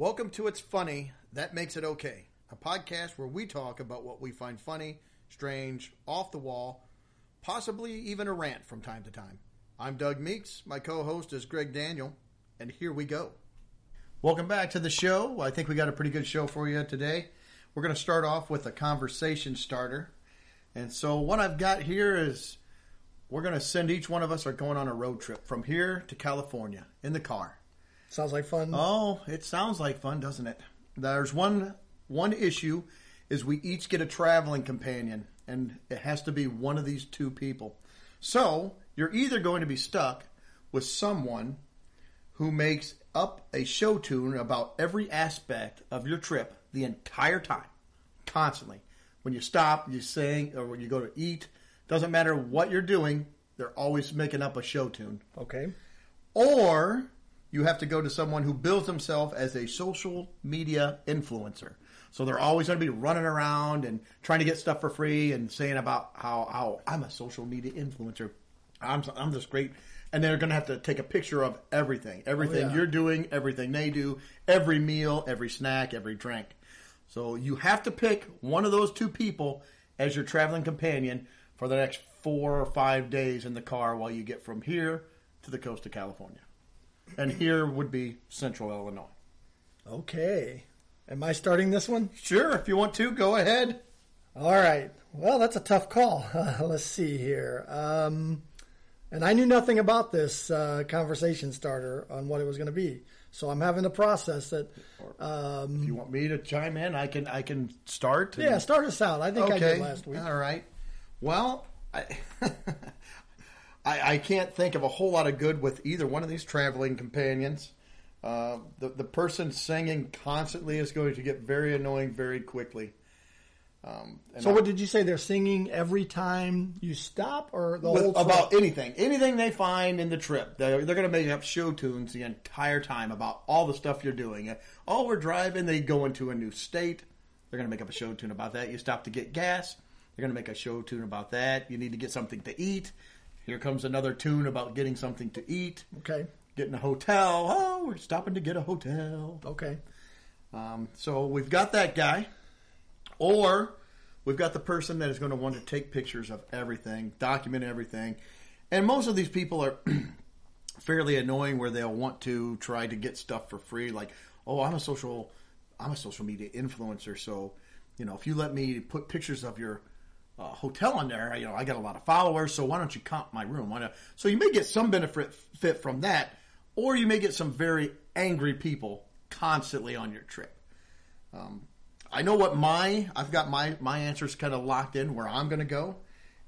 Welcome to It's Funny, That Makes It Okay, a podcast where we talk about what we find funny, strange, off the wall, possibly even a rant from time to time. I'm Doug Meeks. My co host is Greg Daniel, and here we go. Welcome back to the show. I think we got a pretty good show for you today. We're going to start off with a conversation starter. And so, what I've got here is we're going to send each one of us are going on a road trip from here to California in the car. Sounds like fun. Oh, it sounds like fun, doesn't it? There's one one issue is we each get a traveling companion and it has to be one of these two people. So, you're either going to be stuck with someone who makes up a show tune about every aspect of your trip the entire time, constantly. When you stop, you sing, or when you go to eat, doesn't matter what you're doing, they're always making up a show tune. Okay. Or you have to go to someone who bills himself as a social media influencer. So they're always going to be running around and trying to get stuff for free and saying about how, how I'm a social media influencer. I'm, I'm this great. And they're going to have to take a picture of everything, everything oh, yeah. you're doing, everything they do, every meal, every snack, every drink. So you have to pick one of those two people as your traveling companion for the next four or five days in the car while you get from here to the coast of California. And here would be Central Illinois. Okay. Am I starting this one? Sure, if you want to, go ahead. All right. Well, that's a tough call. let's see here. Um, and I knew nothing about this uh, conversation starter on what it was going to be, so I'm having to process it. if you want me to chime in, I can. I can start. and- Yeah, start us out. I think I did last week. All right. Well, I, I I can't think of a whole lot of good with either one of these traveling companions. Uh, the the person singing constantly is going to get very annoying very quickly. Um, So, I- what did you say? They're singing every time you stop, or the whole trip? about anything, anything they find in the trip. They're, they're going to make up show tunes the entire time about all the stuff you're doing. Oh, we're driving. They go into a new state. They're going to make up a show tune about that. You stop to get gas. They're going to make a show tune about that. You need to get something to eat. Here comes another tune about getting something to eat. Okay. Getting a hotel. Oh, we're stopping to get a hotel. Okay. Um, so we've got that guy, or we've got the person that is going to want to take pictures of everything, document everything, and most of these people are fairly annoying where they'll want to try to get stuff for free. Like, oh, I'm a social, I'm a social media influencer, so you know, if you let me put pictures of your uh, hotel in there, you know, I got a lot of followers, so why don't you comp my room? Why not? So you may get some benefit fit from that, or you may get some very angry people constantly on your trip. Um, I know what my I've got my my answers kind of locked in where I'm going to go,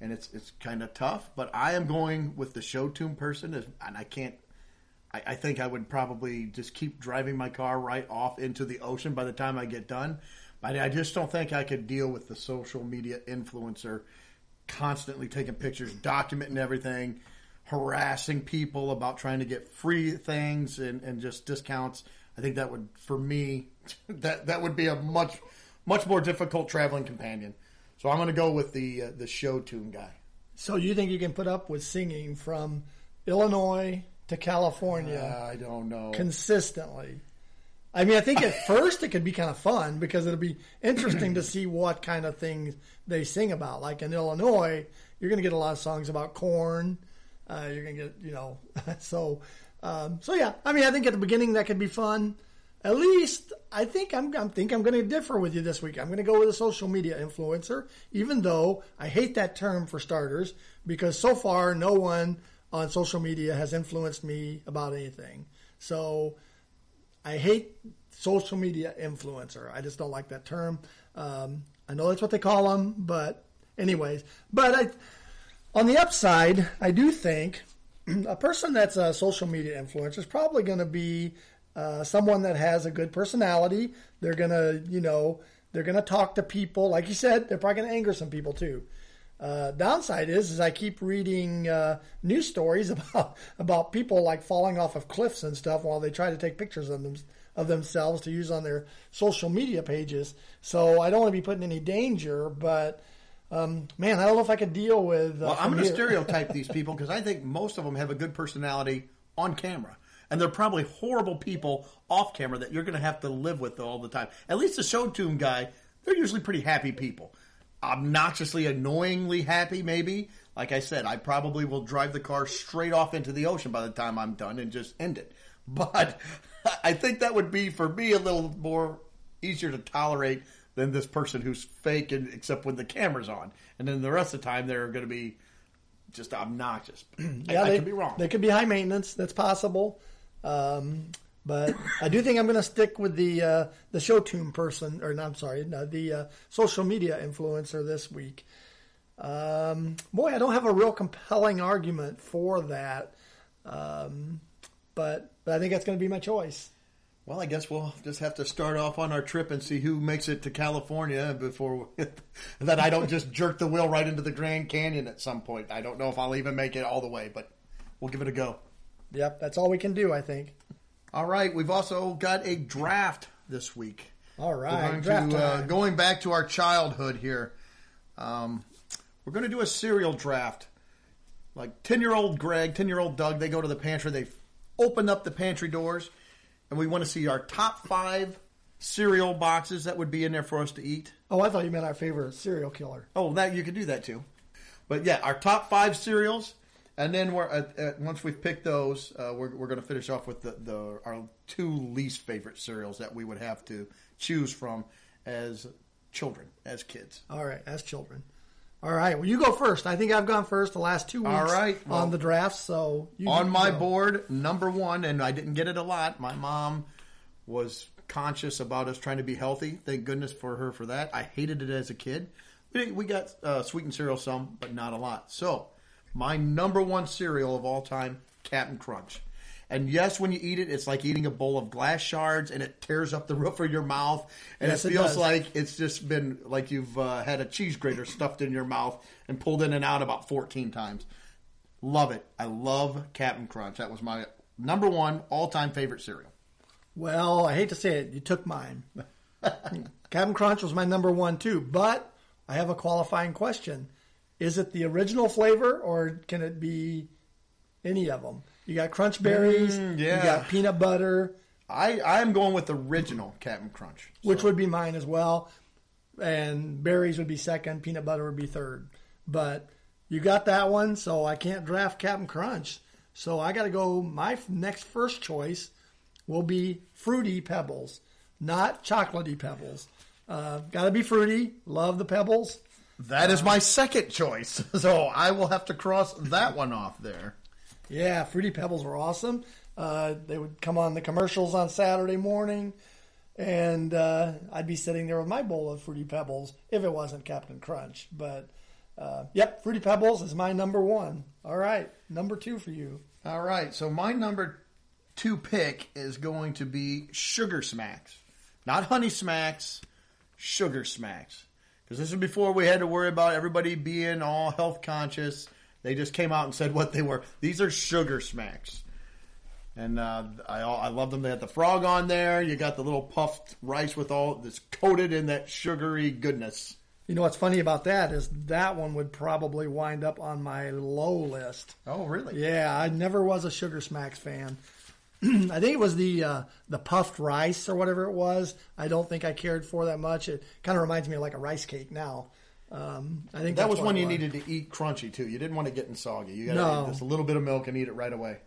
and it's it's kind of tough. But I am going with the show tune person, and I can't. I, I think I would probably just keep driving my car right off into the ocean by the time I get done. But I just don't think I could deal with the social media influencer constantly taking pictures, documenting everything, harassing people about trying to get free things and, and just discounts. I think that would, for me, that that would be a much much more difficult traveling companion. So I'm going to go with the uh, the show tune guy. So you think you can put up with singing from Illinois to California? Uh, I don't know. consistently. I mean, I think at first it could be kind of fun because it'll be interesting to see what kind of things they sing about. Like in Illinois, you're going to get a lot of songs about corn. Uh, you're going to get, you know, so, um, so yeah. I mean, I think at the beginning that could be fun. At least I think I'm, I think I'm going to differ with you this week. I'm going to go with a social media influencer, even though I hate that term for starters because so far no one on social media has influenced me about anything. So I hate social media influencer. I just don't like that term. Um, I know that's what they call them, but anyways, but I, on the upside, I do think a person that's a social media influencer is probably going to be uh, someone that has a good personality. They're going to, you know, they're going to talk to people. Like you said, they're probably going to anger some people too. Uh, downside is, is I keep reading uh, news stories about about people like falling off of cliffs and stuff while they try to take pictures of them of themselves to use on their social media pages. So I don't want to be put in any danger, but um, man, I don't know if I could deal with. Uh, Well, I'm going to stereotype these people because I think most of them have a good personality on camera. and they're probably horrible people off camera that you're going to have to live with all the time. At least the show tune guy, they're usually pretty happy people. Obnoxiously, annoyingly happy, maybe. Like I said, I probably will drive the car straight off into the ocean by the time I'm done and just end it. But I think that would be for me a little more easier to tolerate than this person who's fake, and except when the camera's on, and then the rest of the time they're going to be just obnoxious. Yeah, I, I they could be wrong. They could be high maintenance. That's possible. Um, but I do think I'm going to stick with the uh, the show tune person, or no, I'm sorry, no, the uh, social media influencer this week. Um, boy, I don't have a real compelling argument for that, um, but but I think that's going to be my choice. Well, I guess we'll just have to start off on our trip and see who makes it to California before that I don't just jerk the wheel right into the Grand Canyon at some point. I don't know if I'll even make it all the way, but we'll give it a go. Yep, that's all we can do, I think. All right, we've also got a draft this week. All right, We're going, draft to, uh, going back to our childhood here. Um, we're going to do a cereal draft. Like 10 year old Greg, 10 year old Doug, they go to the pantry, they open up the pantry doors, and we want to see our top five cereal boxes that would be in there for us to eat. Oh, I thought you meant our favorite serial killer. Oh, that you could do that too. But yeah, our top five cereals, and then we're at, at, once we've picked those, uh, we're, we're going to finish off with the, the our two least favorite cereals that we would have to choose from as children, as kids. All right, as children. All right, well, you go first. I think I've gone first the last two weeks All right, well, on the draft. So you On my go. board, number one, and I didn't get it a lot. My mom was conscious about us trying to be healthy. Thank goodness for her for that. I hated it as a kid. We we got uh, sweetened cereal some, but not a lot. So, my number one cereal of all time, Captain Crunch. And yes, when you eat it, it's like eating a bowl of glass shards, and it tears up the roof of your mouth, and Yes, it it feels does. like it's just been like you've uh, had a cheese grater stuffed in your mouth and pulled in and out about fourteen times. Love it. I love Captain Crunch. That was my number one all time favorite cereal. Well, I hate to say it, you took mine. Captain Crunch was my number one too, but I have a qualifying question: Is it the original flavor, or can it be any of them? You got crunch berries, Mm, you got peanut butter, I I'm going with original Captain Crunch. which would be mine as well, and berries would be second, peanut butter would be third. But you got that one, so I can't draft Captain Crunch. So I got to go. My next first choice will be fruity pebbles, not chocolatey pebbles. Uh, got to be fruity. Love the pebbles. That is my second choice. So I will have to cross that one off there. Yeah, fruity pebbles were awesome. Uh, they would come on the commercials on Saturday morning, and uh, I'd be sitting there with my bowl of fruity pebbles if it wasn't Captain Crunch. But uh, yep, fruity pebbles is my number one. All right, number two for you. All right. So my number two pick is going to be Sugar Smacks, not Honey Smacks, Sugar Smacks. Because this is before we had to worry about everybody being all health conscious. They just came out and said what they were. These are Sugar Smacks. And uh, I, I love them. They had the frog on there. You got the little puffed rice with all that's coated in that sugary goodness. You know what's funny about that is that one would probably wind up on my low list. Oh, really? Yeah, I never was a Sugar Smacks fan. I think it was the uh, the puffed rice or whatever it was. I don't think I cared for that much. It kind of reminds me of like a rice cake now. Um, I think That was one you needed to eat crunchy too. You didn't want to get in soggy. You got to No. eat just a little bit of milk and eat it right away.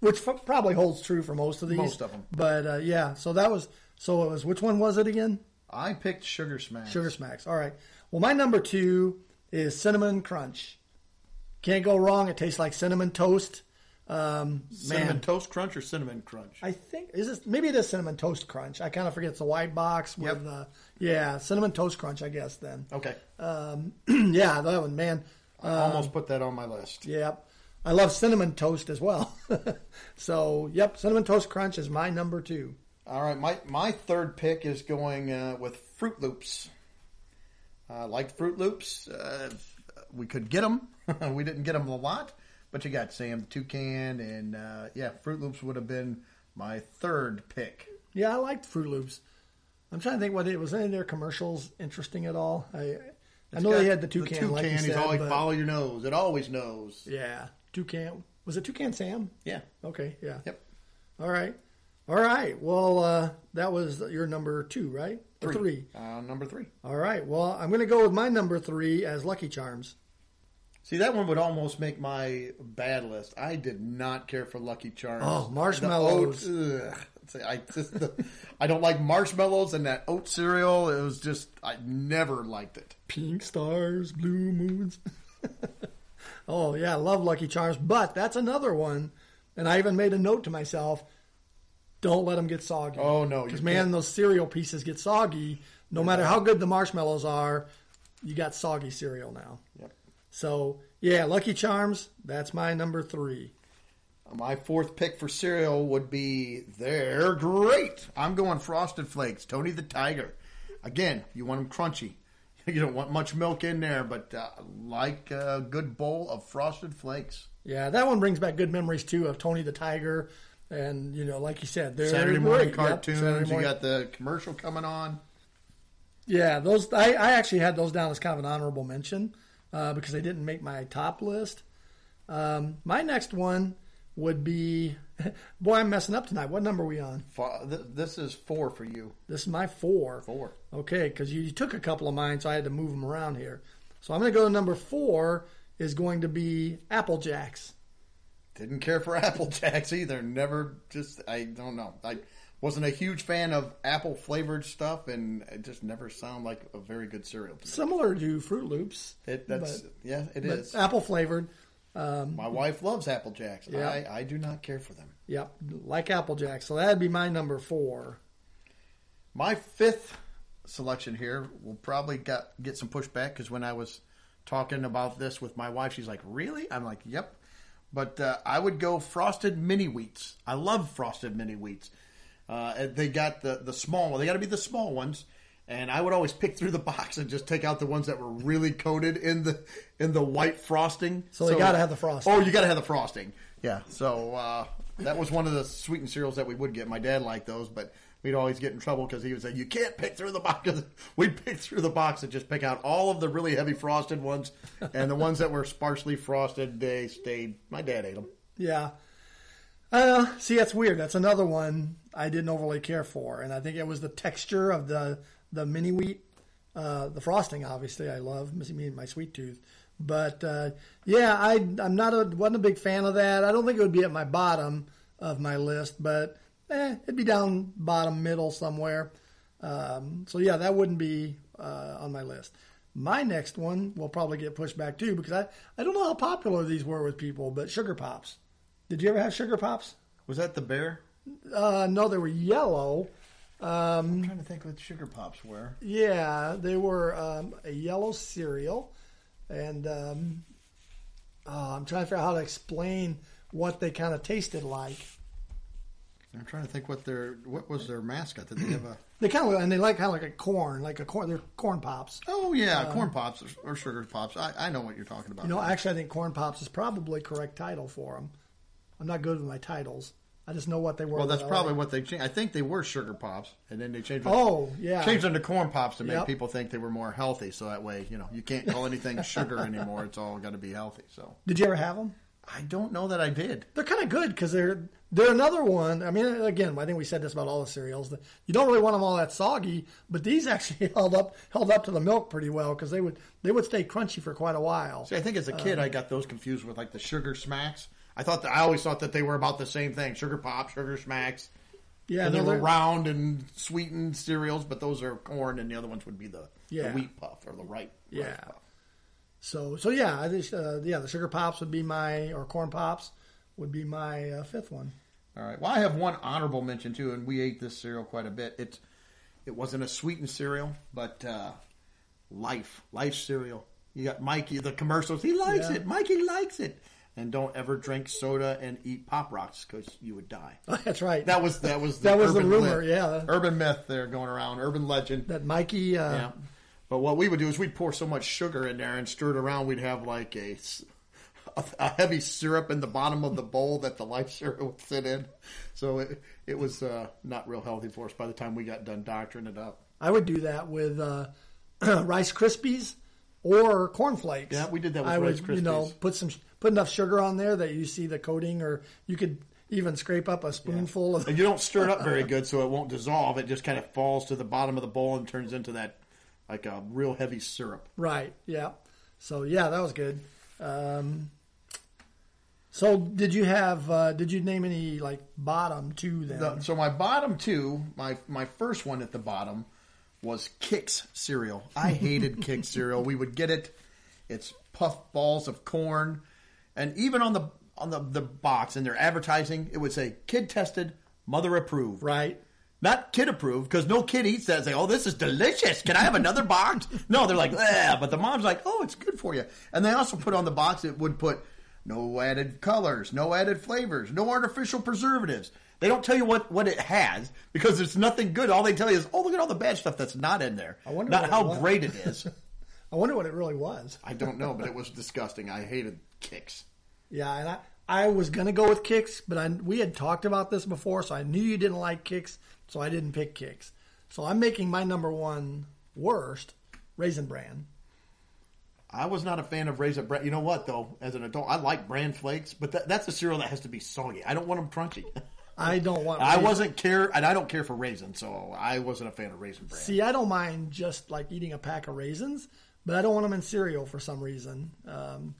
which f- probably holds true for most of these. Most of 'em. but uh, yeah. So that was so it was. Which one was it again? I picked Sugar Smacks. Sugar Smacks. All right. Well, my number two is cinnamon crunch. Can't go wrong. It tastes like cinnamon toast. Um, Cinnamon man, Toast Crunch or Cinnamon Crunch? I think is this maybe it is cinnamon toast crunch. I kind of forget it's a white box with Yep. uh, yeah cinnamon toast crunch. I guess then okay. um, yeah that one man. I almost put that on my list. Yep. I love cinnamon toast as well. so yep, cinnamon toast crunch is my number two. All right, my my third pick is going uh, with Froot Loops. I like Froot Loops. Uh, we could get them. we didn't get them a lot, but you got Sam the Toucan, and uh, yeah, Froot Loops would have been my third pick. Yeah, I liked Froot Loops. I'm trying to think what it was. Any of their commercials interesting at all? I I know they had the toucan. The like you toucan, he's said, always but- follow your nose. It always knows. Yeah, toucan. Was it toucan Sam? Yeah. Okay, yeah. Yep. All right. All right. Well, uh, that was your number two, right? Or three. Uh, number three. All right. Well, I'm going to go with my number three as Lucky Charms. See, that one would almost make my bad list. I did not care for Lucky Charms. Oh, marshmallows. The oat, ugh. I just the, I don't like marshmallows and that oat cereal. It was just I never liked it. Pink stars, blue moons. oh yeah, I love Lucky Charms, but that's another one. And I even made a note to myself: don't let them get soggy. Oh, no, because man, can't. those cereal pieces get soggy. No matter how good the marshmallows are, you got soggy cereal now. Yep. So yeah, Lucky Charms. That's my number three. My fourth pick for cereal would be they're great. I'm going Frosted Flakes, Tony the Tiger. Again, you want them crunchy. You don't want much milk in there, but uh, like a good bowl of Frosted Flakes. Yeah, that one brings back good memories too of Tony the Tiger, and you know, like you said, they're Saturday morning great. Yep, cartoons. Saturday You got the commercial coming on. Yeah, those I, I actually had those down as kind of an honorable mention uh, because they didn't make my top list. Um, my next one would be, boy, I'm messing up tonight. What number are we on? Fa- th- This is four for you. This is my four. Four. Okay, because you, you took a couple of mine, so I had to move them around here. So I'm going to go to number four. Is going to be Apple Jacks. Didn't care for Apple Jacks either. Never just I don't know. I wasn't a huge fan of apple flavored stuff, and it just never sounded like a very good cereal to me. Similar to Froot Loops. It, that's but- yeah, it is. apple flavored. My wife loves Apple Jacks. Yeah. I, I do not care for them. Yep, like Apple Jacks. So that'd be my number four. My fifth selection here will probably get get some pushback because when I was talking about this with my wife, she's like, "Really?" I'm like, "Yep." But uh, I would go frosted mini wheats. I love frosted mini wheats. Uh, they got the the small. One. They got to be the small ones. And I would always pick through the box and just take out the ones that were really coated in the in the white frosting. So they gotta have the frosting. Oh, you got to have the frosting. Yeah. So uh, that was one of the sweetened cereals that we would get. My dad liked those, but we'd always get in trouble because he would say, "You can't pick through the box." We'd pick through the box and just pick out all of the really heavy frosted ones, and the ones that were sparsely frosted, they stayed. My dad ate them. Yeah. Uh, see, that's weird. That's another one I didn't overly care for, and I think it was the texture of the the mini wheat, uh, the frosting. Obviously, I love me my sweet tooth, but uh, yeah, I I'm not a wasn't a big fan of that. I don't think it would be at my bottom of my list, but eh, it'd be down bottom middle somewhere. Um, so yeah, that wouldn't be uh, on my list. My next one will probably get pushed back too because I, I don't know how popular these were with people, but sugar pops. Did you ever have sugar pops? Was that the bear? Uh, no, they were yellow. I'm trying to think what sugar pops were. Yeah, they were um, a yellow cereal, and um, oh, I'm trying to figure out how to explain what they kind of tasted like. I'm trying to think what their what was their mascot. Did they have a? They kind of and they like kind of like a corn, like a corn. They're corn pops. Oh yeah, corn pops or, or sugar pops. I, I know what you're talking about. You know, actually, I think corn pops is probably correct title for them. I'm not good with my titles. I just know what they were. well, that's probably what they changed. I think they were sugar pops, and then they changed. Them, Oh yeah, changed them to corn pops to make Yep. people think they were more healthy. So that way, you know, you can't call anything sugar anymore. It's all got to be healthy. So Did you ever have them? I don't know that I did. They're kind of good because they're they're another one. I mean, again, I think we said this about all the cereals. That you don't really want them all that soggy, but these actually held up held up to the milk pretty well because they would they would stay crunchy for quite a while. See, I think as a kid, um, I got those confused with like the sugar smacks. I thought that, I always thought that they were about the same thing: sugar pop, sugar smacks. Yeah, And they no, were they're- round and sweetened cereals, but those are corn, and the other ones would be the, Yeah. the wheat puff or the right. Yeah. rice puff. So so yeah, I just, uh, yeah, the sugar pops would be my or corn pops would be my uh, fifth one. All right. Well, I have one honorable mention too, and we ate this cereal quite a bit. It it wasn't a sweetened cereal, but uh, Life Life cereal. You got Mikey the commercials. He likes Yeah. it. Mikey likes it. And don't ever drink soda and eat pop rocks because you would die. That's right. That was that was the That was the rumor, myth. yeah. urban myth there going around, urban legend. that Mikey. Uh, Yeah. But what we would do is we'd pour so much sugar in there and stir it around. We'd have like a a heavy syrup in the bottom of the bowl that the life cereal would sit in. So it, it was uh, not real healthy for us by the time we got done doctoring it up. I would do that with uh, Rice Krispies or cornflakes. Yeah, we did that with I Rice would, You know, put some put enough sugar on there that you see the coating, or you could even scrape up a spoonful of. And you don't stir it up very good, so it won't dissolve. It just kind of falls to the bottom of the bowl and turns into that like a real heavy syrup. Right. Yeah. So yeah, that was good. Um, so did you have? Uh, did you name any like bottom two then? The- so my bottom two, my my first one at the bottom was Kix cereal. I hated Kix cereal. We would get it. It's puff balls of corn, and even on the on the, the box in their advertising, it would say kid tested, mother approved. right. Not kid approved, because no kid eats that and say, oh, this is delicious. Can I have another box? No, they're like, yeah, but the mom's like, oh, it's good for you. And they also put on the box, it would put no added colors, no added flavors, no artificial preservatives. They don't tell you what, what it has because it's nothing good. All they tell you is, oh, look at all the bad stuff that's not in there. I wonder not how great it is. I wonder what it really was. I don't know, but it was disgusting. I hated Kix. Yeah, and I, I was gonna go with Kix, but I we had talked about this before, so I knew you didn't like Kix, so I didn't pick Kix. So I'm making my number one worst raisin bran. I was not a fan of raisin bran. You know what, though? As an adult, I like bran flakes, but that, that's a cereal that has to be soggy. I don't want them crunchy. I don't want. I wasn't care, and I don't care for raisins, so I wasn't a fan of raisin bran. See, I don't mind just like eating a pack of raisins, but I don't want them in cereal for some reason. Um,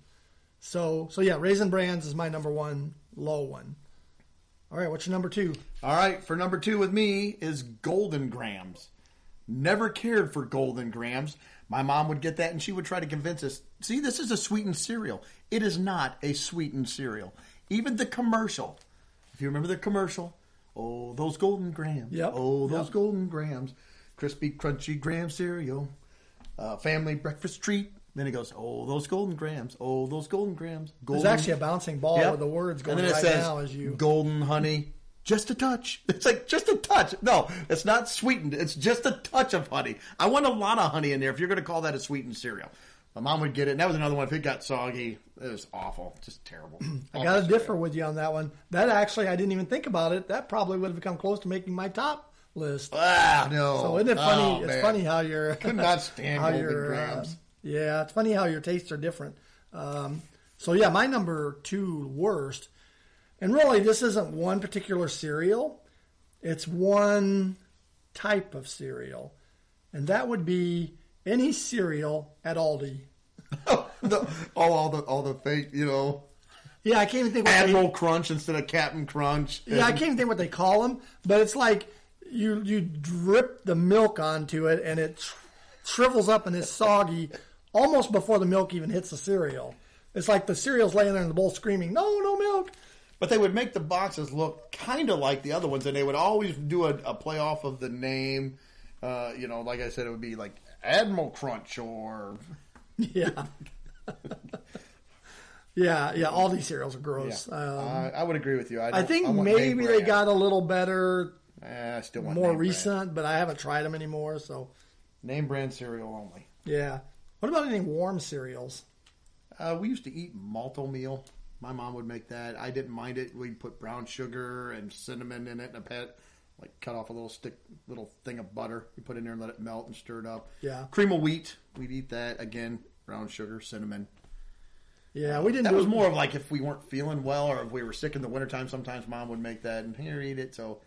so, so yeah, raisin brands is my number one low one. All right, what's your number two? All right, for number two with me is Golden Grahams. Never cared for Golden Grahams. My mom would get that, and she would try to convince us. See, this is a sweetened cereal. It is not a sweetened cereal. Even the commercial. If you remember the commercial, oh those Golden Grahams. Yep, Oh those yep. Golden Grams, crispy, crunchy graham cereal, uh, family breakfast treat. Then it goes, oh those Golden Grahams. Oh those Golden Grahams. There's actually a bouncing ball Yep. with the words going and then it right says, now as you. golden honey, just a touch. It's like just a touch. No, it's not sweetened. It's just a touch of honey. I want a lot of honey in there if you're going to call that a sweetened cereal. My mom would get it. And that was another one. If it got soggy, it was awful. Just terrible. I got to differ with you on that one. That actually, I didn't even think about it. That probably would have come close to making my top list. Ah, no. So isn't it funny? Oh, it's man. funny how your Could not stand how Golden your, uh, yeah, it's funny how your tastes are different. Um, so yeah, my number two worst, and really this isn't one particular cereal. It's one type of cereal, and that would be any cereal at Aldi. the, all, all the all the fake, you know, Yeah, I can't even think. What they, Crunch instead of Captain Crunch. Yeah, I can't even think what they call them, but it's like you you drip the milk onto it and it shrivels up and it's soggy almost before the milk even hits the cereal. It's like the cereal's laying there in the bowl screaming, "No, no milk." But they would make the boxes look kind of like the other ones, and they would always do a, a play off of the name. Uh, you know, like I said, it would be like Admiral Crunch or Yeah. yeah, yeah. All these cereals are gross. Yeah. Um, I, I would agree with you. I, I think maybe they got a little better, Eh, I still want more name brand. recent, but I haven't tried them anymore. So name brand cereal only. yeah. What about any warm cereals? Uh, we used to eat Malt-O-Meal. My mom would make that. I didn't mind it. We'd put brown sugar and cinnamon in it, and a pet like cut off a little stick, little thing of butter. You put it in there and let it melt and stir it up. Yeah. cream of wheat. We'd eat that again. Brown sugar, cinnamon. Yeah, we didn't. That was more of like if we weren't feeling well or if we were sick in the wintertime, sometimes mom would make that and here eat it. So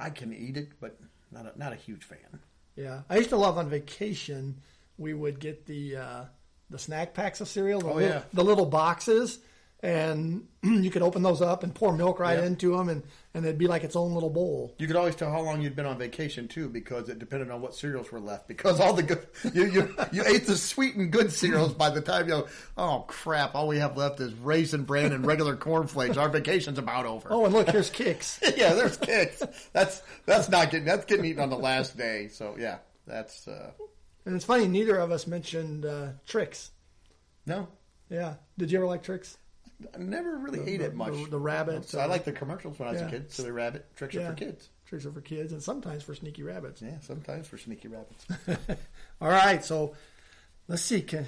I can eat it, but not a, not a huge fan. Yeah, I used to love on vacation. We would get the uh, the snack packs of cereal, the, Oh, little, yeah. the little boxes, and you could open those up and pour milk right Yeah. into them, and and it'd be like its own little bowl. You could always tell how long you'd been on vacation too, because it depended on what cereals were left. Because all the good you you, you ate the sweet and good cereals by the time you oh crap, all we have left is raisin bran and regular cornflakes. Our vacation's about over. Oh, and look, here's Kix. yeah, there's Kix. That's that's not getting that's getting eaten on the last day. So yeah, that's uh, and it's funny, neither of us mentioned uh, Trix. no. Yeah, did you ever like Trix? I never really ate the- it much. the- the rabbit, So I uh, like the commercials when I was yeah. a kid. So the rabbit Trix are for kids. Trix are for kids, and sometimes for sneaky rabbits. Yeah, sometimes for sneaky rabbits. All right, so let's see. Can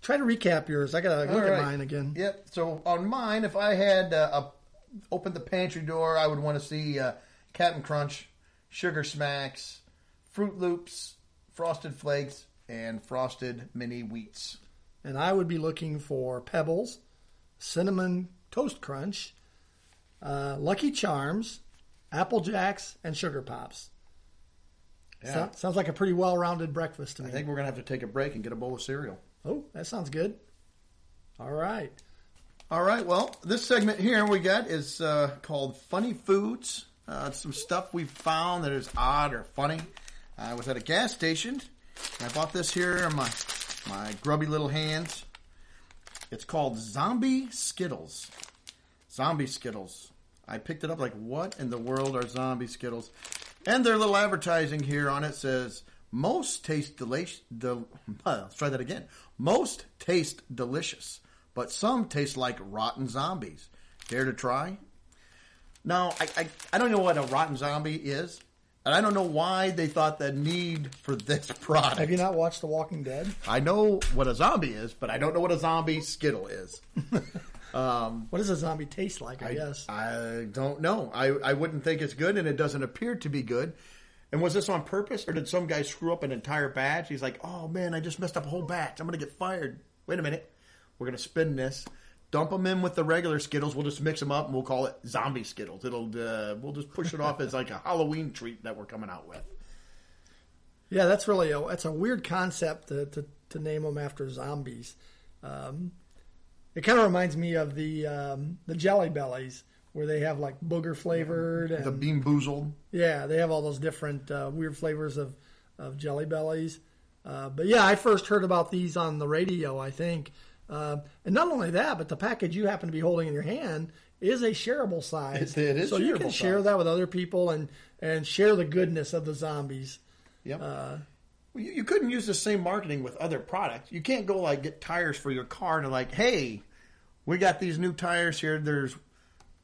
try to recap yours. I gotta look All at mine again. Yep. So on mine, if I had uh, a, opened the pantry door, I would want to see uh, Captain Crunch, Sugar Smacks, Froot Loops, Frosted Flakes, and Frosted Mini Wheats. and I would be looking for Pebbles, Cinnamon Toast Crunch, uh, Lucky Charms, Apple Jacks, and Sugar Pops. Yeah. So- sounds like a pretty well-rounded breakfast to me. I think we're gonna have to take a break and get a bowl of cereal. oh, that sounds good. All right. All right. Well, this segment here we got is uh, called Funny Foods. Uh, some stuff we found that is odd or funny. I was at a gas station. And I bought this here in my my grubby little hands. It's called Zombie Skittles. Zombie Skittles. I picked it up like, what in the world are zombie Skittles? And their little advertising here on it says, most taste delicious. Del- let's try that again. Most taste delicious, but some taste like rotten zombies. Dare to try? Now, I, I, I don't know what a rotten zombie is, and I don't know why they thought the need for this product. Have you not watched The Walking Dead? I know what a zombie is, but I don't know what a zombie Skittle is. Um, what does a zombie taste like? I, guess. I don't know. I, I wouldn't think it's good, and it doesn't appear to be good. And was this on purpose, or did some guy screw up an entire batch? He's like, "Oh man, I just messed up a whole batch. I'm going to get fired." Wait a minute, we're going to spin this, dump them in with the regular Skittles. We'll just mix them up, and we'll call it Zombie Skittles. It'll uh, we'll just push it off as like a Halloween treat that we're coming out with. Yeah, that's really a that's a weird concept to to, to name them after zombies. Um, it kind of reminds me of the um, the Jelly Bellies, where they have like booger flavored and The BeanBoozled. yeah, they have all those different uh, weird flavors of of Jelly Bellies. Uh, but yeah, I first heard about these on the radio, I think. Uh, and not only that, but the package you happen to be holding in your hand is a shareable size. It- it is so you can share size. that with other people and and share the goodness of the zombies. Yep. Well, you, you couldn't use the same marketing with other products. You can't go like get tires for your car and like, hey, we got these new tires here. There's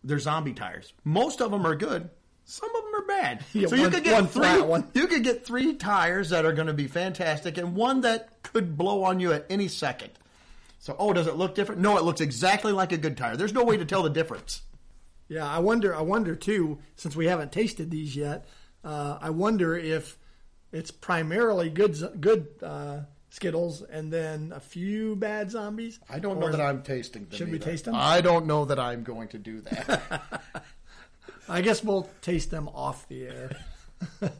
they're zombie tires. Most of them are good. Some of them are bad. Yeah, so you could get one three. one. You could get three tires that are going to be fantastic, and one that could blow on you at any second. So, oh, does it look different? No, it looks exactly like a good tire. There's no way to tell the difference. Yeah, I wonder. I wonder too, since we haven't tasted these yet. Uh, I wonder if it's primarily good good uh, Skittles and then a few bad zombies. I don't know that I'm tasting them. Should we taste them? I don't know that I'm going to do that. I guess we'll taste them off the air.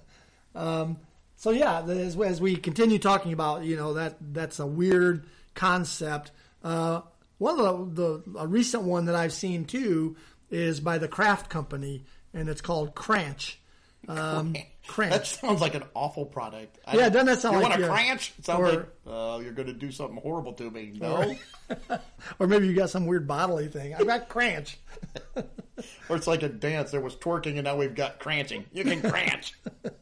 um, so yeah, as, as we continue talking about, you know that that's a weird concept. Uh, one of the, the a recent one that I've seen too is by the Kraft Company, and it's called Kranch. Um, That sounds like an awful product. I- Yeah, doesn't that sound you like want a cranch? It sounds or- like uh, you're going to do something horrible to me. No, Or maybe you got some weird bodily thing. I got Kranch. or it's like a dance. There was twerking, and now we've got cranching. You can cranch.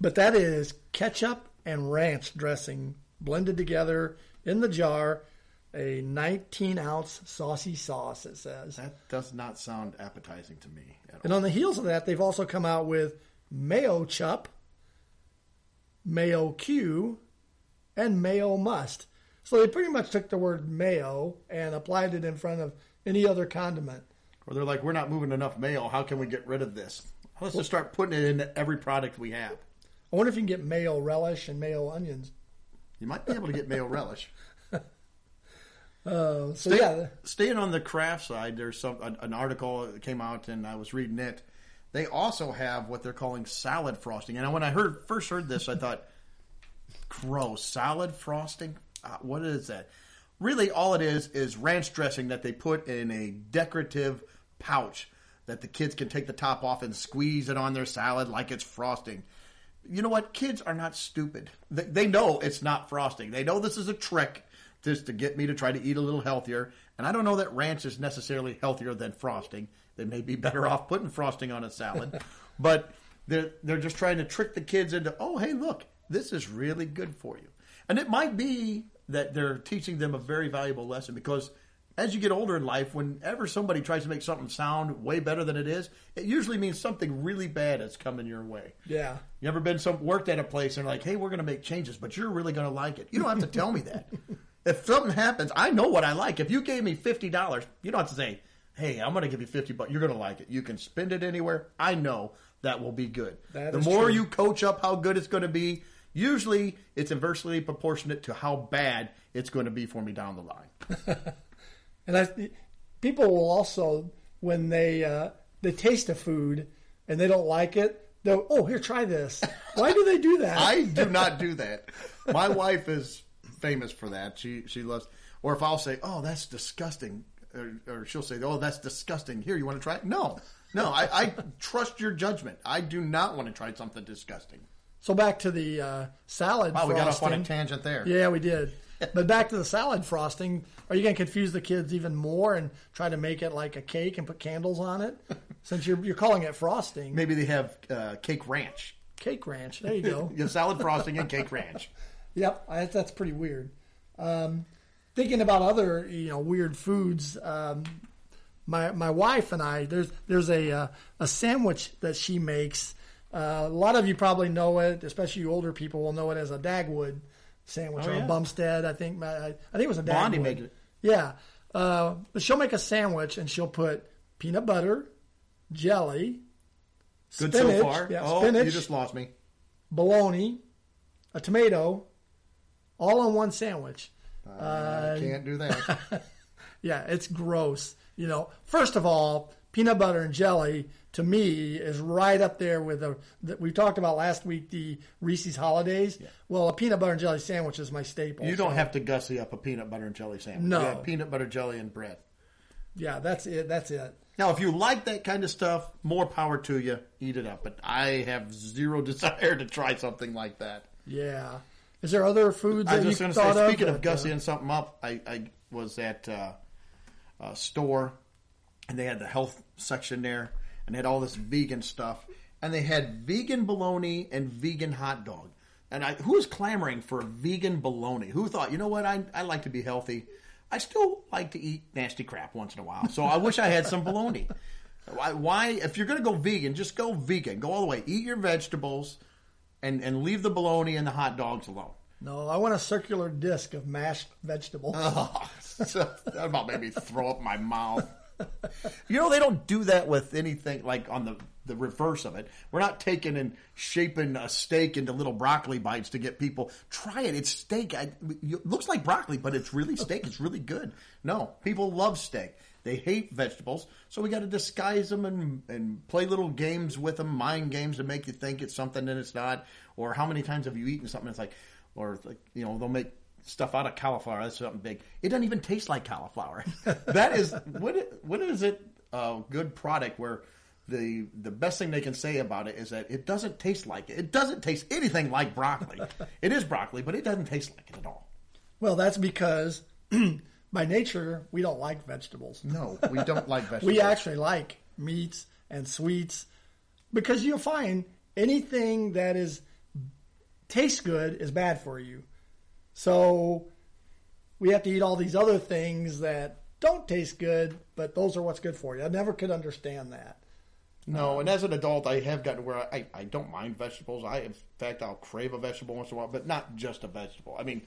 But that is ketchup and ranch dressing blended together in the jar. A 19 ounce saucy sauce, it says. that does not sound appetizing to me at all. And on the heels of that, they've also come out with Mayochup, mayo Q, and Mayomust. So they pretty much took the word mayo and applied it in front of any other condiment. Or they're like, we're not moving enough mayo. How can we get rid of this? Let's just start putting it into every product we have. I wonder if you can get mayo relish and mayo onions. You might be able to get mayo relish. Uh, so Stay- yeah, Staying on the Kraft side, there's some an, an article that came out, and I was reading it. They also have what they're calling salad frosting, and when I heard first heard this, I thought, "Gross, salad frosting? Uh, what is that?" Really, all it is is ranch dressing that they put in a decorative pouch that the kids can take the top off and squeeze it on their salad like it's frosting. You know what? Kids are not stupid. They, they know it's not frosting. They know this is a trick just to get me to try to eat a little healthier. And I don't know that ranch is necessarily healthier than frosting. They may be better off putting frosting on a salad, but they're they're just trying to trick the kids into, oh, hey, look, this is really good for you. And it might be that they're teaching them a very valuable lesson because as you get older in life, whenever somebody tries to make something sound way better than it is, it usually means something really bad is coming your way. yeah. You ever been some worked at a place and like, hey, we're going to make changes, but you're really going to like it. You don't have to tell me that. if something happens, I know what I like. If you gave me fifty dollars, you don't have to say, hey, I'm going to give you fifty bucks. You're going to like it. You can spend it anywhere. I know that will be good. That the more true. you coach up how good it's going to be, usually it's inversely proportionate to how bad it's going to be for me down the line. And I, people will also, when they uh, they taste a food and they don't like it, they'll oh here try this. Why do they do that? I do not do that. My wife is famous for that. She she loves. Or if I'll say, "Oh, that's disgusting," or, or she'll say, "Oh, that's disgusting." Here, you want to try it? No, no. I, I trust your judgment. I do not want to try something disgusting. so back to the uh, salad. Wow, we got off on a tangent there. Yeah, we did. But back to the salad frosting. Are you going to confuse the kids even more and try to make it like a cake and put candles on it? Since you're you're calling it frosting, Maybe they have uh, cake ranch. cake ranch. There you go. Yeah, salad frosting and cake ranch. Yep, I, that's pretty weird. Um, thinking about other you know weird foods, um, my my wife and I there's there's a uh, a sandwich that she makes. Uh, a lot of you probably know it, especially you older people will know it as a Dagwood sandwich Oh, or yeah. a Bumstead. I think I, I think it was a. Blondie makes it. Yeah, uh, but she'll make a sandwich and she'll put peanut butter, jelly, Good spinach, so far. yeah, oh, spinach, you just lost me. bologna, a tomato, all on one sandwich. I can't do that. Yeah, it's gross. You know, first of all, peanut butter and jelly to me is right up there with the that we talked about last week the Reese's holidays. Well, a peanut butter and jelly sandwich is my staple. You don't so- have to gussy up a peanut butter and jelly sandwich. No. Peanut butter, jelly, and bread. Yeah, that's it. That's it. Now, if you like that kind of stuff, more power to you. Eat it up. But I have zero desire to try something like that. Yeah. Is there other foods I that was just going to say, speaking of? of uh, gussying something up, I, I was at uh, a store and they had the health section there and they had all this vegan stuff. And they had vegan bologna and vegan hot dog. And I, who was clamoring for vegan bologna? Who thought, you know what, I, I like to be healthy. I still like to eat nasty crap once in a while. So I wish I had some bologna. Why, why if you're going to go vegan, just go vegan. Go all the way. Eat your vegetables and, and leave the bologna and the hot dogs alone. no, I want a circular disc of mashed vegetables. Oh, that about made me throw up my mouth. You know, they don't do that with anything like on the, the reverse of it. We're not taking and shaping a steak into little broccoli bites to get people. Try it. It's steak. I, it looks like broccoli, but it's really steak. It's really good. No, people love steak. They hate vegetables, so we got to disguise them and, and play little games with them, mind games to make you think it's something and it's not. Or how many times have you eaten something that's like, or like, you know, they'll make stuff out of cauliflower. That's something big. It doesn't even taste like cauliflower. that is what what is it? A good product where the the best thing they can say about it is that it doesn't taste like it. It doesn't taste anything like broccoli. it is broccoli, but it doesn't taste like it at all. Well, that's because by nature we don't like vegetables. No, we don't like vegetables. We actually like meats and sweets because you'll find anything that is tastes good is bad for you. So we have to eat all these other things that don't taste good, but those are what's good for you. I never could understand that. No, and as an adult, I have gotten where I, I don't mind vegetables. I, in fact, I'll crave a vegetable once in a while, but not just a vegetable. I mean,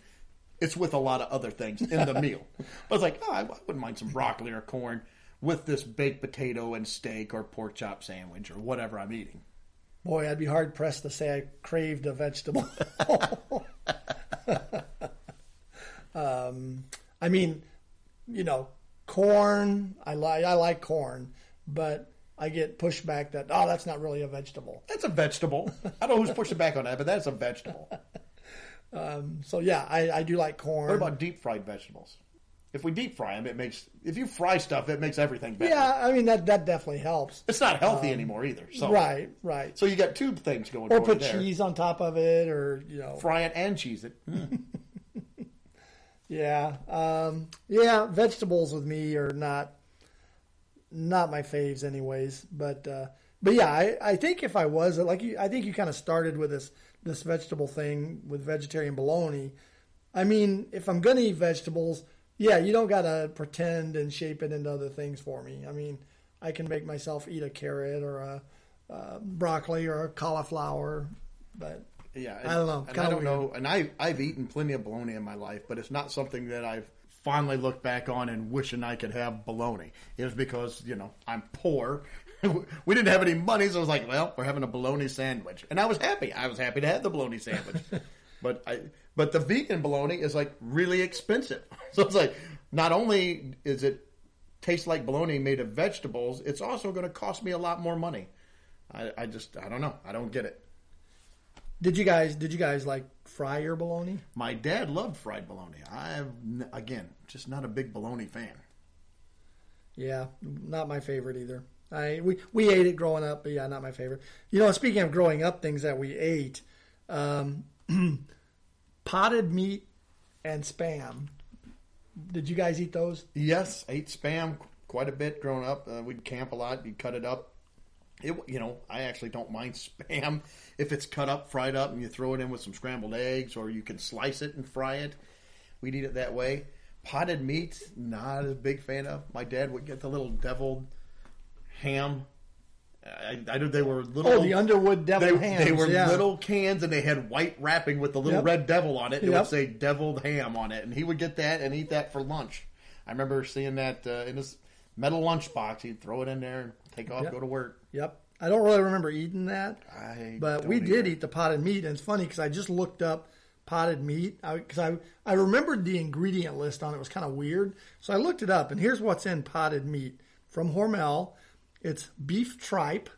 it's with a lot of other things in the meal. I was like, oh, I wouldn't mind some broccoli or corn with this baked potato and steak or pork chop sandwich or whatever I'm eating. Boy, I'd be hard pressed to say I craved a vegetable. um, I mean, you know, corn. I like I like corn, but I get pushback that oh, that's not really a vegetable. That's a vegetable. I don't know who's pushing back on that, but that's a vegetable. Um, so yeah, I, I do like corn. What about deep fried vegetables? If we deep fry them, it makes. If you fry stuff, it makes everything better. yeah, I mean that that definitely helps. It's not healthy um, anymore either. So Right, right. So you got two things going Or put cheese on top of it, or you know, Fry it and cheese it. Hmm. Yeah, um, yeah. Vegetables with me are not not my faves, anyways. But uh, but yeah, I, I think if I was like you, I think you kind of started with this this vegetable thing with vegetarian bologna. I mean, if I'm gonna eat vegetables, yeah, you don't gotta pretend and shape it into other things for me. I mean, I can make myself eat a carrot or a uh, broccoli or a cauliflower, but Yeah, I don't know. And I don't weird. know. And I I've eaten plenty of bologna in my life, but it's not something that I've fondly looked back on and wishing I could have bologna. It was because you know I'm poor. we didn't have any money, so I was like, well, we're having a bologna sandwich, and I was happy. I was happy to have the bologna sandwich. but I but the vegan bologna is like really expensive. So it's like not only is it tastes like bologna made of vegetables, it's also going to cost me a lot more money. I, I just I don't know. I don't get it. Did you guys did you guys like fry your bologna? My dad loved fried bologna. I'm again just not a big bologna fan. Yeah, not my favorite either. I we we ate it growing up, but yeah, not my favorite. You know, speaking of growing up, things that we ate, um, potted meat and spam. Did you guys eat those? Yes, ate spam quite a bit growing up. Uh, we'd camp a lot. You'd cut it up. It, you know, I actually don't mind spam if it's cut up, fried up, and you throw it in with some scrambled eggs, or you can slice it and fry it. We'd eat it that way. Potted meat, not a big fan of. My dad would get the little deviled ham. I, I know they were little. Oh, the Underwood devil they, hams. they were yeah. little cans and they had white wrapping with the little Yep. red devil on it. It Yep. would say deviled ham on it, and he would get that and eat that for lunch. I remember seeing that uh, in his metal lunchbox. He'd throw it in there and take off, Yep. go to work. Yep. I don't really remember eating that, I but we did eat the potted meat, and it's funny because I just looked up potted meat because I, I remembered the ingredient list on it was kind of weird, so I looked it up, and here's what's in potted meat from Hormel. It's beef tripe,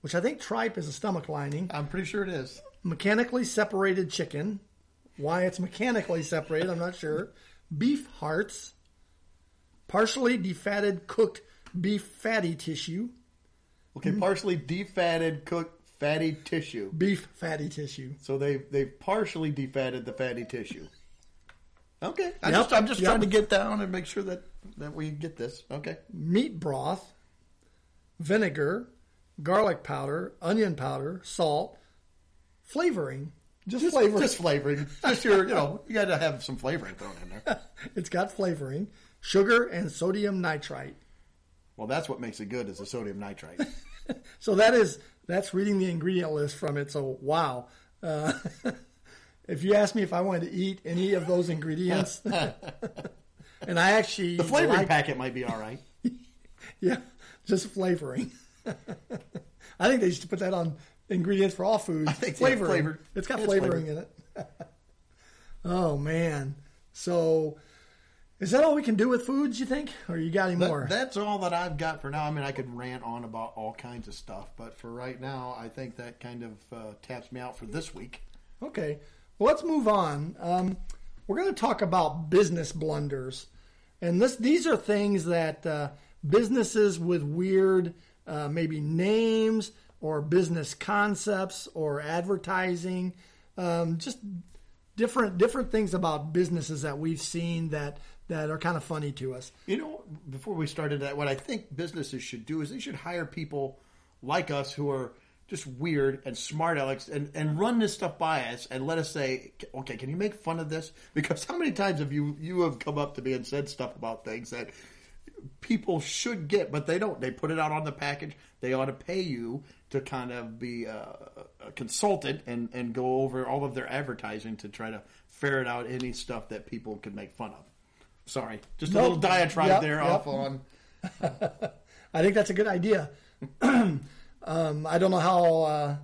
which I think tripe is a stomach lining. I'm pretty sure it is. mechanically separated chicken. Why it's mechanically separated, I'm not sure. Beef hearts, partially defatted cooked beef fatty tissue, Okay, partially defatted, cooked fatty tissue. beef fatty tissue. So they they've partially defatted the fatty tissue. Okay, I Yep, just, I'm just yep. trying to get down and make sure that that we get this. Okay, meat broth, vinegar, garlic powder, onion powder, salt, flavoring. Just, just flavoring. just flavoring, just your you know you got to have some flavoring thrown in there. it's got flavoring, sugar, and sodium nitrite. Well, that's what makes it good is the sodium nitrite. So that is that's reading the ingredient list from it. So wow. Uh, if you ask me if I wanted to eat any of those ingredients, and I actually The flavoring like- packet might be all right. yeah, just flavoring. I think they should put that on ingredients for all foods. I think, flavoring. flavored. It's got It's flavoring flavored. in it. oh man. So is that all we can do with foods? You think, or you got any That- more? that's all that I've got for now. I mean, I could rant on about all kinds of stuff, but for right now, I think that kind of uh, taps me out for this week. Okay. Well, let's move on. Um, we're going to talk about business blunders, and this these are things that uh, businesses with weird, uh, maybe names or business concepts or advertising, um, just different different things about businesses that we've seen that that are kind of funny to us. You know, before we started that, what I think businesses should do is they should hire people like us who are just weird and smart Alex and, and run this stuff by us and let us say, okay, can you make fun of this? Because how many times have you you have come up to me and said stuff about things that people should get, but they don't. They put it out on the package. They ought to pay you to kind of be a, a consultant and, and go over all of their advertising to try to ferret out any stuff that people can make fun of. Sorry, just a Nope. little diatribe Yep, there yep. off on. I think that's a good idea. um, I don't know how uh,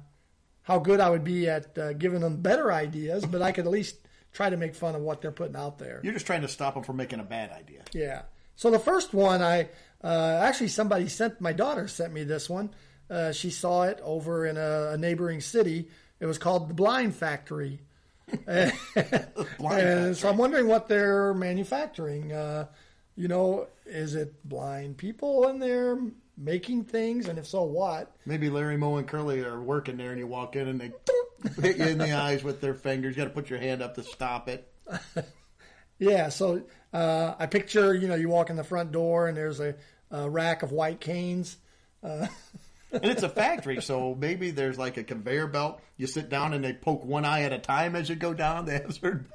how good I would be at uh, giving them better ideas, but I could at least try to make fun of what they're putting out there. You're just trying to stop them from making a bad idea. Yeah. So the first one, I uh, actually somebody sent my daughter sent me this one. Uh, she saw it over in a, a neighboring city. It was called the Blind Factory. And so I'm wondering what they're manufacturing. Uh, you know, is it blind people in there making things, and if so, what? Maybe Larry Moe and Curly are working there, and you walk in and they hit you in the eyes with their fingers. You got to put your hand up to stop it. Yeah. So uh, I picture, you know, you walk in the front door, and there's a, a rack of white canes. And it's a factory, so maybe there's like a conveyor belt. You sit down and they poke one eye at a time as you go down. They have certain,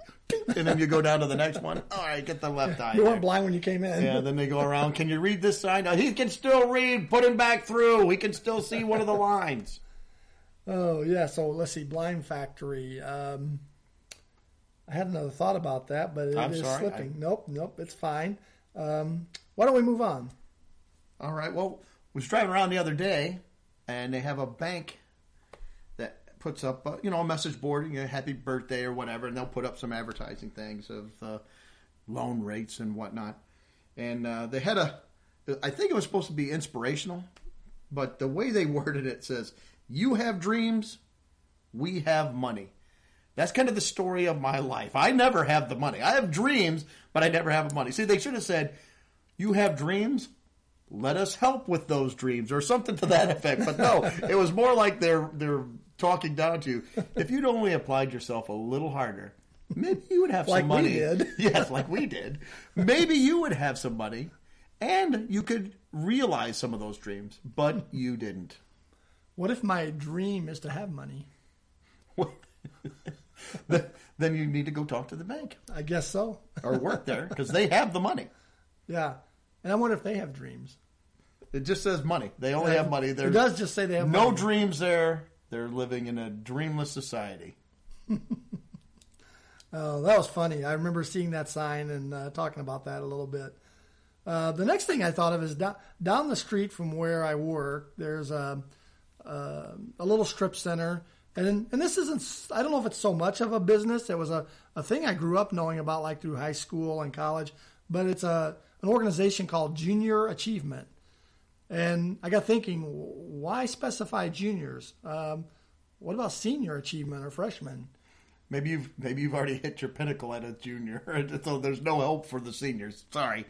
and then you go down to the next one. All right, get the left eye. You there. weren't blind when you came in. Yeah, then they go around. Can you read this sign? He can still read. Put him back through. He can still see one of the lines. Oh yeah, so let's see, Blind Factory. Um, I had another thought about that, but it is I'm sorry, slipping. Nope, nope, it's fine. Um, why don't we move on? All right. Well, was driving around the other day, and they have a bank that puts up, uh, you know, a message board, you know, happy birthday or whatever, and they'll put up some advertising things of uh, loan rates and whatnot. And uh, they had a I think it was supposed to be inspirational, but the way they worded it says, "You have dreams, we have money." That's kind of the story of my life. I never have the money. I have dreams, but I never have the money. See, they should have said, "You have dreams, let us help with those dreams," or something to that effect. But no, it was more like they're they're talking down to you. If you'd only applied yourself a little harder, maybe you would have Like some we money. did. yes, like we did. Maybe you would have some money, and you could realize some of those dreams, but you didn't. What if my dream is to have money? then you need to go talk to the bank I guess so. or work there because they have the money. Yeah. And I wonder if they have dreams. It just says money. They only have money. It does just say they have no money. dreams there. They're living in a dreamless society. Oh, that was funny. I remember seeing that sign and uh, talking about that a little bit. Uh, the next thing I thought of is down, down the street from where I work, there's a, uh, a little strip center. And, and this isn't, I don't know if it's so much of a business. It was a, a thing I grew up knowing about like through high school and college, but it's a, an organization called Junior Achievement. And I got thinking, why specify juniors? Um, what about senior achievement or freshmen? Maybe you've maybe you've already hit your pinnacle at a junior, so there's no help for the seniors. Sorry,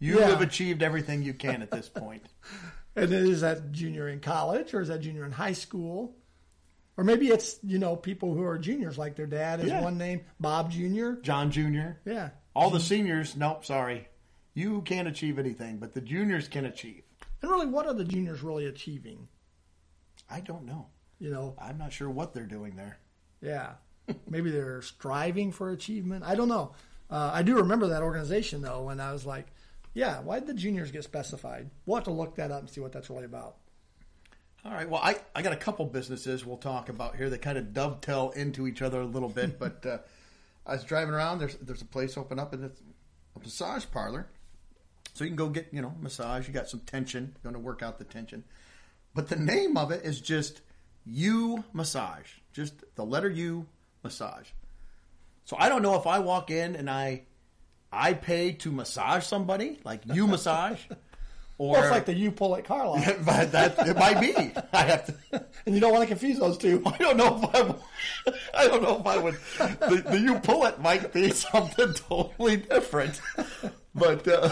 you Yeah. have achieved everything you can at this point. And is that junior in college or is that junior in high school? Or maybe it's, you know, people who are juniors, like their dad is Yeah. one name, Bob Jr. John Junior, Yeah. all the seniors. Nope, sorry, you can't achieve anything, but the juniors can achieve. And really, what are the juniors really achieving? I don't know. You know, I'm not sure what they're doing there. yeah. maybe they're striving for achievement. I don't know. Uh, I do remember that organization, though, and I was like, yeah, why did the juniors get specified? We'll have to look that up and see what that's really about. All right. Well, I, I got a couple businesses we'll talk about here that kind of dovetail into each other a little bit. but uh, I was driving around. There's there's a place open up and it's a massage parlor, so you can go get you know massage. You got some tension. Going to work out the tension. But the name of it is just U Massage. Just the letter U Massage. So I don't know if I walk in and I I pay to massage somebody like you massage. Or Well, it's like the you pull at car lot. but that it might be. I have to. and you don't want to confuse those two. I don't know if I. would- I don't know if I would. The, the you pull it might be something totally different, but uh,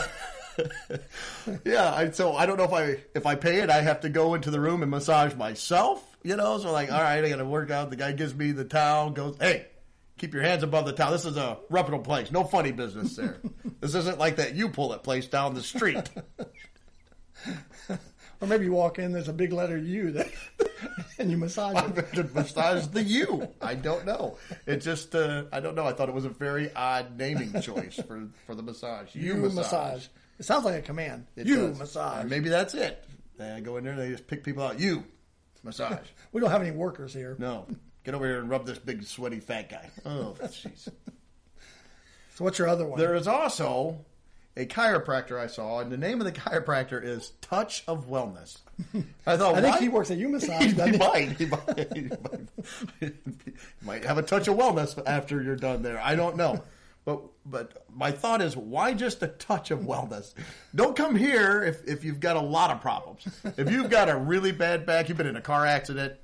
yeah. I, so I don't know if I if I pay it, I have to go into the room and massage myself. You know, so like, all right, I got to work out. The guy gives me the towel. Goes, hey. Keep your hands above the towel. This is a reputable place. No funny business there. this isn't like that you pull it place down the street. Or maybe you walk in, there's a big letter U that, and you massage it. to massage the U. I don't know. It just, uh, I don't know. I thought it was a very odd naming choice for, for the massage. U, You massage. massage. It sounds like a command. It you does. massage. Maybe that's it. They go in there and they just pick people out. You massage. We don't have any workers here. No. Get over here and rub this big, sweaty, fat guy. Oh, jeez. So what's your other one? There is also a chiropractor I saw, and the name of the chiropractor is Touch of Wellness. I thought, I think why- he works at you he, massage. he doesn't he? might. He might, he might. he might have a touch of wellness after you're done there. I don't know. But but my thought is, why just a touch of wellness? Don't come here if, if you've got a lot of problems. If you've got a really bad back, you've been in a car accident.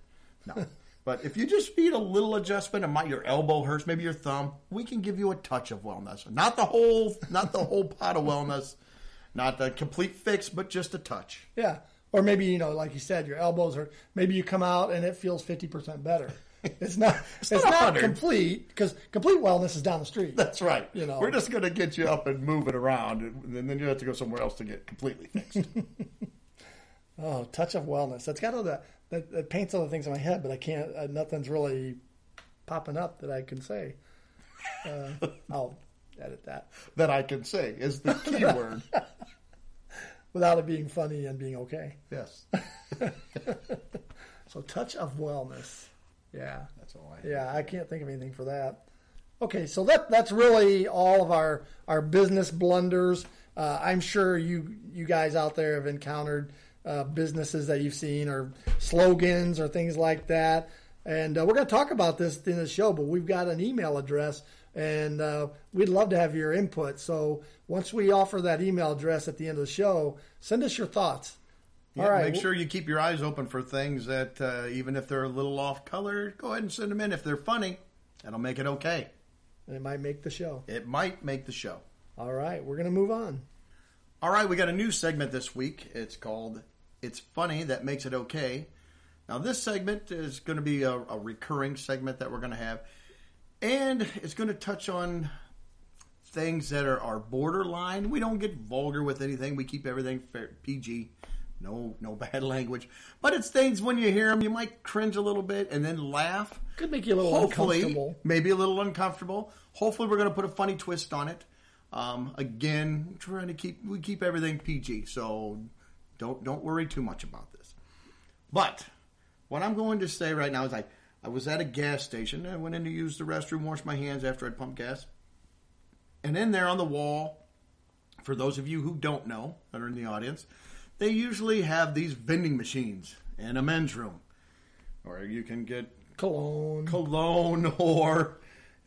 No. But if you just need a little adjustment and my, your elbow hurts, maybe your thumb, we can give you a touch of wellness. Not the whole not the whole pot of wellness, not the complete fix, but just a touch. Yeah. Or maybe, you know, like you said, your elbows are, maybe you come out and it feels 50% better. It's not, it's, not not, complete because complete wellness is down the street. That's right. You know. We're just going to get you up and moving around, and then you have to go somewhere else to get completely fixed. Oh, touch of wellness. That's got all that, that, that paints other things in my head, but I can't, uh, nothing's really popping up that I can say. Uh, I'll edit that that I can say is the key word. without it being funny and being okay. Yes, So touch of wellness. Yeah. that's all I. Yeah, I can't think of anything for that. Okay, so that that's really all of our our business blunders. Uh, I'm sure you you guys out there have encountered uh, businesses that you've seen or slogans or things like that. And uh, we're going to talk about this in the show, but we've got an email address, and uh, we'd love to have your input. So once we offer that email address at the end of the show, send us your thoughts. Yeah, All right. Make sure you keep your eyes open for things that, uh, even if they're a little off color, go ahead and send them in. If they're funny, that'll make it okay. It might make the show. It might make the show. All right, we're going to move on. All right, we got a new segment this week. It's called It's Funny That Makes It Okay. Now, this segment is going to be a, a recurring segment that we're going to have, and it's going to touch on things that are, are borderline. We don't get vulgar with anything, we keep everything fair, PG. No, no bad language, but it's things when you hear them, you might cringe a little bit and then laugh. Could make you a little Hopefully, uncomfortable. maybe a little uncomfortable. Hopefully, we're going to put a funny twist on it. Um, again, trying to keep we keep everything PG, so don't don't worry too much about this. But what I'm going to say right now is I I was at a gas station. I went in to use the restroom, wash my hands after I'd pumped gas, and in there on the wall, for those of you who don't know that are in the audience, they usually have these vending machines in a men's room, or you can get Cologne. cologne or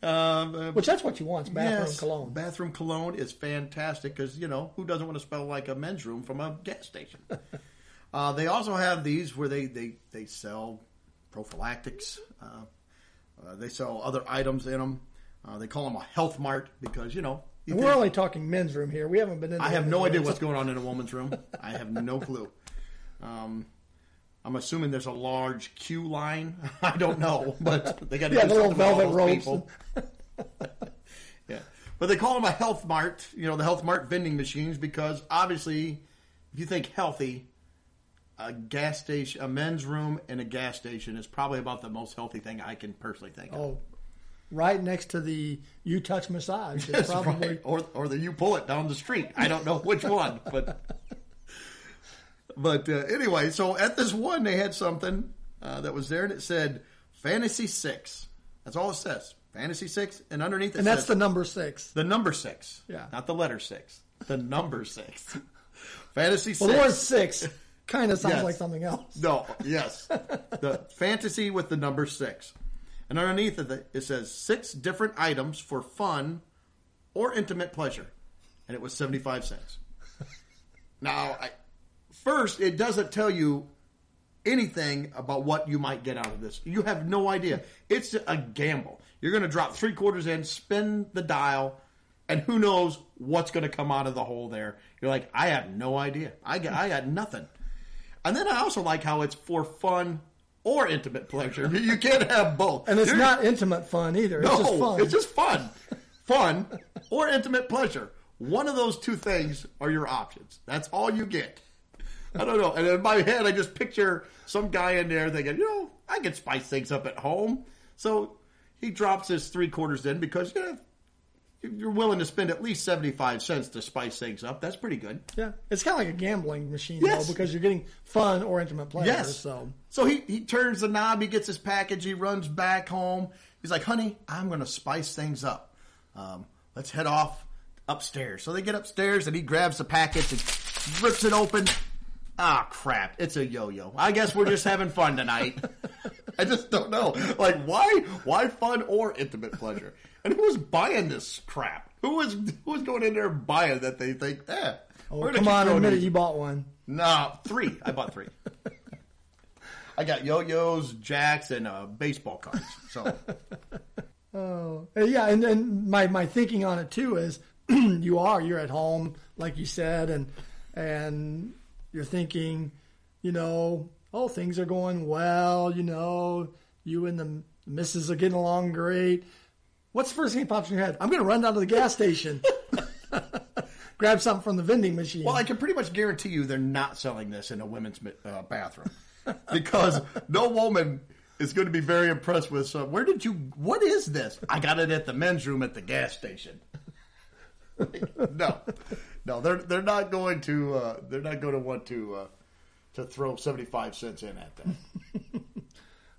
uh, Which that's what you want, bathroom yes, cologne. Bathroom cologne is fantastic because you know who doesn't want to smell like a men's room from a gas station. uh, they also have these where they they they sell prophylactics. Uh, uh, they sell other items in them. Uh, they call them a health mart because you know. You we're only talking men's room here. We haven't been in. I have no idea room. what's going on in a woman's room. I have no clue. Um, I'm assuming there's a large queue line. I don't know, but they got to Yeah, the little velvet ropes. people. yeah, but they call them a health mart. You know, the health mart vending machines because obviously, if you think healthy, a gas station, a men's room, and a gas station is probably about the most healthy thing I can personally think of. Right next to the you touch massage. It's That's probably right. Or or the you pull it down the street. I don't know which one, but but uh, anyway, so at this one they had something uh, that was there, and it said Fantasy Six. That's all it says. Fantasy Six, and underneath it and that's says the number six. the number six. Yeah. not the letter six. The number six. Fantasy Well, Six. the word six kind of sounds Yes. like something else. No, yes. the fantasy with the number six. And underneath it, it says six different items for fun or intimate pleasure. And it was 75 cents. Now, I, first, it doesn't tell you anything about what you might get out of this. You have no idea. It's a gamble. You're going to drop three quarters in, spin the dial, and who knows what's going to come out of the hole there. You're like, I have no idea. I got, I got nothing. And then I also like how it's for fun or intimate pleasure. You can't have both. And it's You're- not intimate fun either. It's no, just fun. It's just fun. fun or intimate pleasure. One of those two things are your options. That's all you get. I don't know. And in my head, I just picture some guy in there thinking, you know, I can spice things up at home. So he drops his three quarters in because you know, you're willing to spend at least 75 cents to spice things up. That's pretty good. yeah, it's kind of like a gambling machine Yes. though, because you're getting fun or intimate pleasure. Yes. So So he, he turns the knob, he gets his package, he runs back home. He's like, honey, I'm going to spice things up. Um, let's head off upstairs. So they get upstairs and he grabs the package and rips it open. Ah, crap. It's a yo yo. I guess we're just having fun tonight. I just don't know. Like, why why fun or intimate pleasure? And who was buying this crap? Who was who was going in there buying that they think, eh, oh, come on, admit it, you bought one. no, three. I bought three. I got yo-yos, jacks, and uh, baseball cards. So Oh, yeah, and and my my thinking on it too is you are you're at home like you said, and and you're thinking, you know, oh things are going well, you know, you and the missus are getting along great. What's the first thing that pops in your head? I'm going to run down to the gas station, grab something from the vending machine. Well, I can pretty much guarantee you they're not selling this in a women's uh, bathroom because no woman is going to be very impressed with. So, where did you? What is this? I got it at the men's room at the gas station. no, no, they're they're not going to. Uh, they're not going to want to uh, to throw seventy five cents in at that.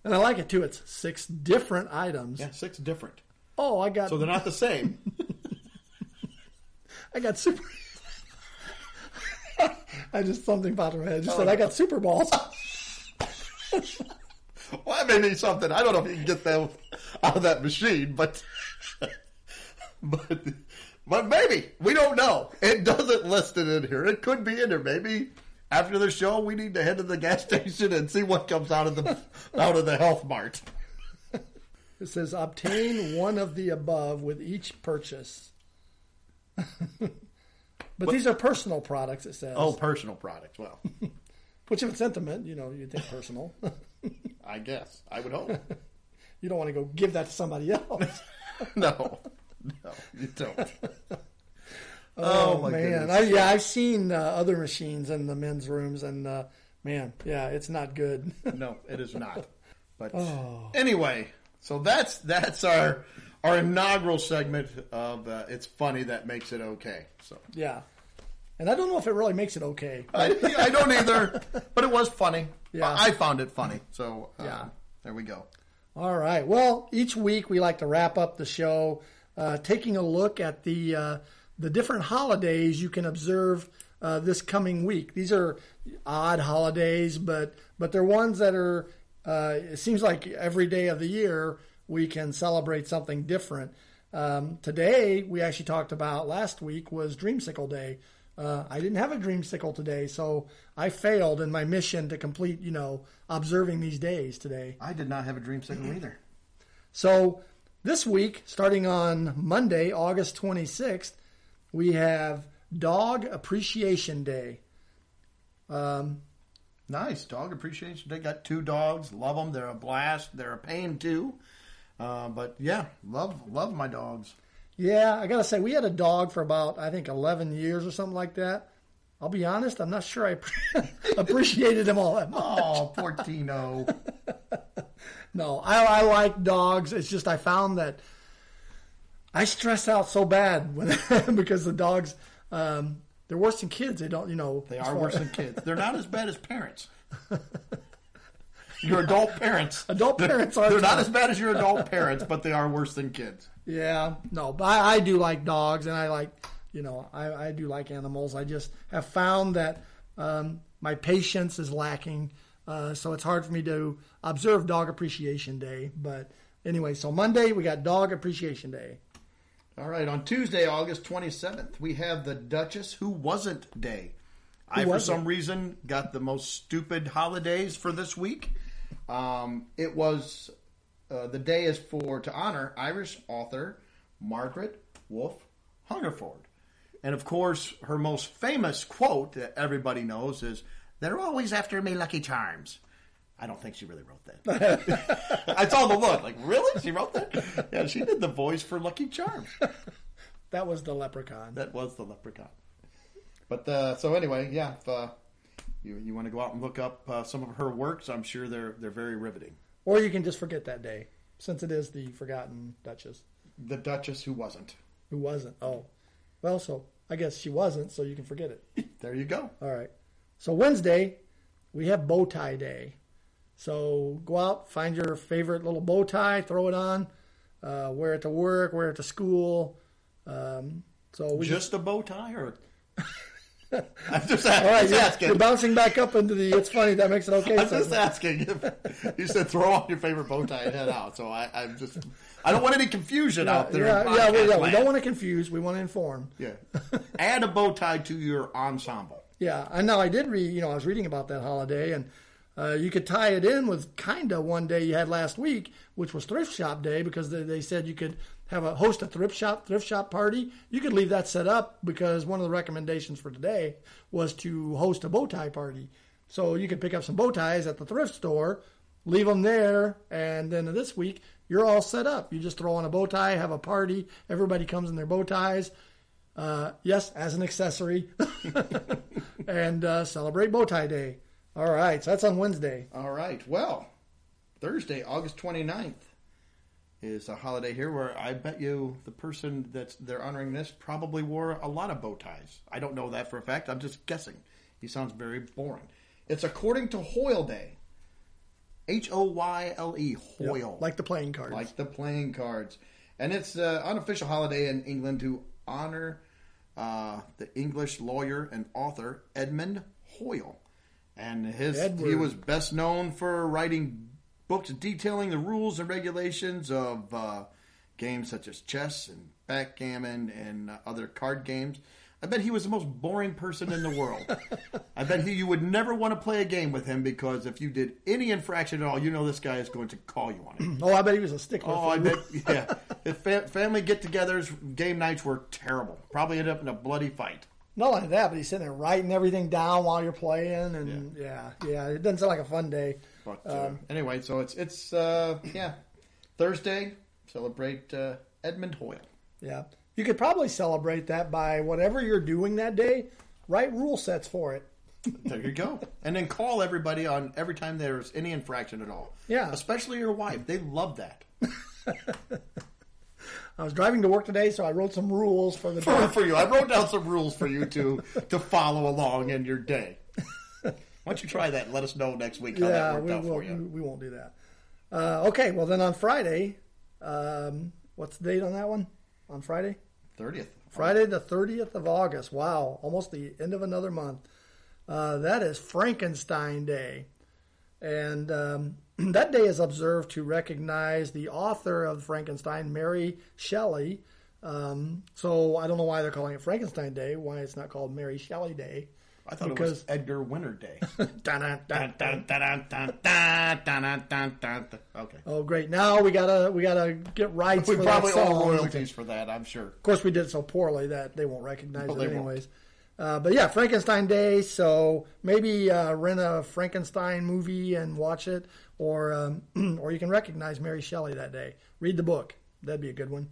and I like it too. It's six different items. Yeah, six different. Oh, I got So they're not the same. I got super. I just something popped in my head. I just oh, said I got super balls. well, that may be something. I don't know if you can get them out of that machine, but but but maybe we don't know. It doesn't list it in here. It could be in there. Maybe after the show, we need to head to the gas station and see what comes out of the out of the health mart. It says obtain one of the above with each purchase. but these are personal products. It says. Oh, personal products. Well, which if it's sentiment, you know, you think personal. I guess I would hope. you don't want to go give that to somebody else. no, no, you don't. Oh, Oh, my man. I, yeah, I've seen uh, other machines in the men's rooms, and uh, man, yeah, it's not good. No, it is not. But Oh. anyway, so that's that's our our inaugural segment of uh, it's funny that makes it okay. So yeah, and I don't know if it really makes it okay. I, I don't either, but it was funny. Yeah. I found it funny. So uh, Yeah. there we go. All right. Well, each week we like to wrap up the show uh, taking a look at the uh, the different holidays you can observe uh, this coming week. These are odd holidays, but but they're ones that are. Uh, it seems like every day of the year we can celebrate something different. Um, today we actually talked about last week was Dreamsicle Day. Uh, I didn't have a dreamsicle today, so I failed in my mission to complete, you know, observing these days today. I did not have a dream signal either. So this week, starting on Monday, August 26th, we have Dog Appreciation Day. Um, Nice dog appreciation. They got two dogs. Love them. They're a blast. They're a pain too. Uh, but yeah, love love my dogs. yeah, I gotta say, we had a dog for about I think 11 years or something like that. I'll be honest, I'm not sure I appreciated them all that much. Oh, poor Tino. No, I, I like dogs. It's just I found that I stress out so bad when because the dogs um, they're worse than kids. They don't, you know. They are worse than kids. They're not as bad as parents. Your adult parents. Adult parents are They're not as bad as your adult parents, but they are worse than kids. Yeah, no, but I, I do like dogs, and I like, you know, I, I do like animals. I just have found that um, my patience is lacking, uh, so it's hard for me to observe Dog Appreciation Day. But anyway, so Monday we got Dog Appreciation Day. All right, on Tuesday, August 27th, we have the Duchess Who Wasn't Day. I, for some reason, got the most stupid holidays for this week. Um, it was, uh, the day is for, to honor Irish author Margaret Wolfe Hungerford. And of course, her most famous quote that everybody knows is, They're always after me Lucky Charms. I don't think she really wrote that. I saw the look, like, really? She wrote that? Yeah, she did the voice for Lucky Charms. That was the leprechaun. That was the leprechaun. But uh, so anyway, yeah. If uh, you you want to go out and look up uh, some of her works, I'm sure they're they're very riveting. Or you can just forget that day, since it is the forgotten Duchess. The Duchess who wasn't. Who wasn't? Oh, well, so I guess she wasn't, so you can forget it. There you go. All right. So Wednesday, we have bow tie day. So go out, find your favorite little bow tie, throw it on, uh, wear it to work, wear it to school. Um, so we Just a bow tie, or I'm just, asking, all right. just You're, asking. you're bouncing back up into the. It's funny that makes it okay. I'm just asking. If, you said throw on your favorite bow tie and head out, so I, I'm just. I don't want any confusion Yeah, out there. yeah, yeah, we, yeah. We don't want to confuse. We want to inform. Yeah. Add a bow tie to your ensemble. Yeah, I know. I did read. You know, I was reading about that holiday, and uh, you could tie it in with kinda one day you had last week, which was thrift shop day, because they, they said you could have a host a thrift shop thrift shop party. You could leave that set up because one of the recommendations for today was to host a bow tie party. So you could pick up some bow ties at the thrift store, leave them there, and then this week you're all set up. You just throw on a bow tie, have a party. Everybody comes in their bow ties. Uh, yes, as an accessory, and uh, celebrate bow tie day. All right, so that's on Wednesday. All right. Well, Thursday, August 29th is a holiday here where I bet you the person that's they're honoring this probably wore a lot of bow ties. I don't know that for a fact. I'm just guessing. He sounds very boring. It's according to Hoyle Day. H O Y L E Hoyle. like the playing cards. like the playing cards. And it's an unofficial holiday in England to honor uh, the English lawyer and author Edmund Hoyle. And his Edward. he was best known for writing books detailing the rules and regulations of uh, games such as chess and backgammon and uh, other card games. I bet he was the most boring person in the world. I bet he, you would never want to play a game with him because if you did any infraction at all, you know this guy is going to call you on it. Oh, I bet he was a stickler. Oh, I bet. Yeah, if fa- family get-togethers, game nights were terrible. Probably ended up in a bloody fight. Not only that, but he's sitting there writing everything down while you're playing, and yeah, yeah, it doesn't sound like a fun day. But uh, anyway, so it's it's uh, yeah Thursday. Celebrate uh, Edmund Hoyle. Yeah, you could probably celebrate that by whatever you're doing that day. Write rule sets for it. There you go. and then call everybody on every time there's any infraction at all. Yeah. especially your wife. They love that. I was driving to work today, so I wrote some rules for the for, day. for you. I wrote down some rules for you to to follow along in your day. Why don't you try that? and Let us know next week how that worked we, out will, for you. we won't do that. Uh, okay, well then on Friday, um, what's the date on that one? On Friday, Thirtieth. Friday the thirtieth of August. Wow, almost the end of another month. Uh, that is Frankenstein Day, and um, that day is observed to recognize the author of Frankenstein, Mary Shelley. Um, so I don't know why they're calling it Frankenstein Day, why it's not called Mary Shelley Day. I thought because, it was Edgar Winter Day. okay. Oh, great! Now we gotta we gotta get rights. We for probably that owe royalties for that. I'm sure. Of course, we did so poorly that they won't recognize no, it anyways. Uh, but yeah, Frankenstein Day. So maybe uh, rent a Frankenstein movie and watch it or um, or you can recognize Mary Shelley that day. Read the book. That'd be a good one.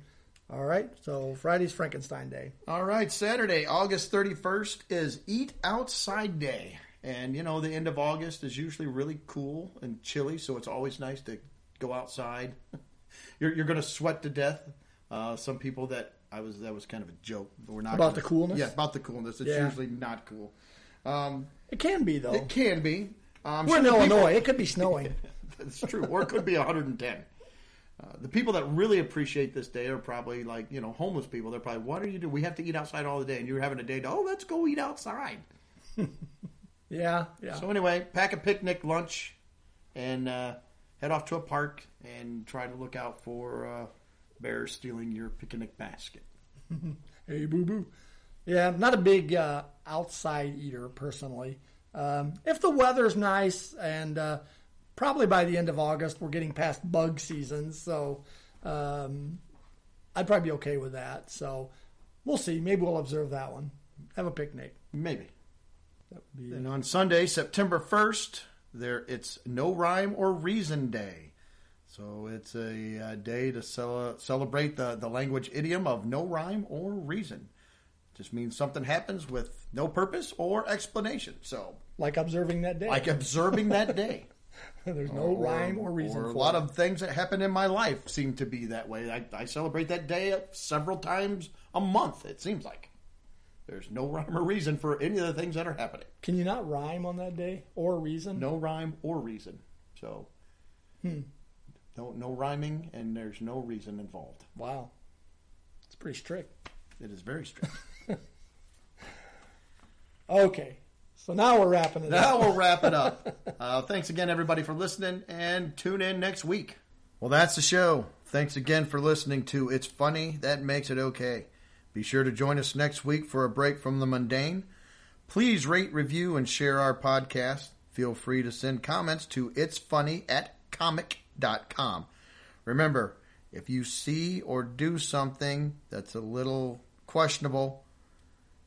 All right. So Friday's Frankenstein Day. All right, Saturday, August 31st is Eat Outside Day. And, you know, the end of August is usually really cool and chilly, so it's always nice to go outside. you're you're going to sweat to death. Uh, some people that I was that was kind of a joke. We're not About gonna- the coolness? Yeah, about the coolness. It's Yeah. usually not cool. Um, It can be though. it can be. Um, We're in the people- Illinois. It could be snowing. It's true, or it could be 110. Uh, the people that really appreciate this day are probably like you know homeless people. They're probably, what are you doing? We have to eat outside all the day, and you're having a day to oh let's go eat outside. yeah. Yeah. So anyway, pack a picnic lunch, and uh, head off to a park and try to look out for uh, bears stealing your picnic basket. Hey, boo boo. Yeah, I'm not a big uh, outside eater personally. Um, if the weather's nice, and uh, probably by the end of August, we're getting past bug season, so um, I'd probably be okay with that. So we'll see. Maybe we'll observe that one. Have a picnic. Maybe. That would be And on Sunday, September 1st, there it's No Rhyme or Reason Day. So it's a, uh day to cel- celebrate the, the language idiom of no rhyme or reason. Just means something happens with no purpose or explanation. So, like observing that day. like observing that day. There's no rhyme or reason Or for a lot it. of things that happen in my life seem to be that way. I, I celebrate that day several times a month, it seems like. There's no rhyme or reason for any of the things that are happening. Can you not rhyme on that day or reason? no rhyme or reason. So, Hmm. no no rhyming, and there's no reason involved. Wow, it's pretty strict. It is very strict. Okay, so now we're wrapping it up. now we'll wrap it up. Uh, thanks again, everybody, for listening, and tune in next week. Well, that's the show. Thanks again for listening to It's Funny That Makes It Okay. Be sure to join us next week for a break from the mundane. Please rate, review, and share our podcast. Feel free to send comments to it's funny at comic.com. Remember, if you see or do something that's a little questionable,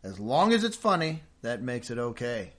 as long as it's funny, that makes it okay.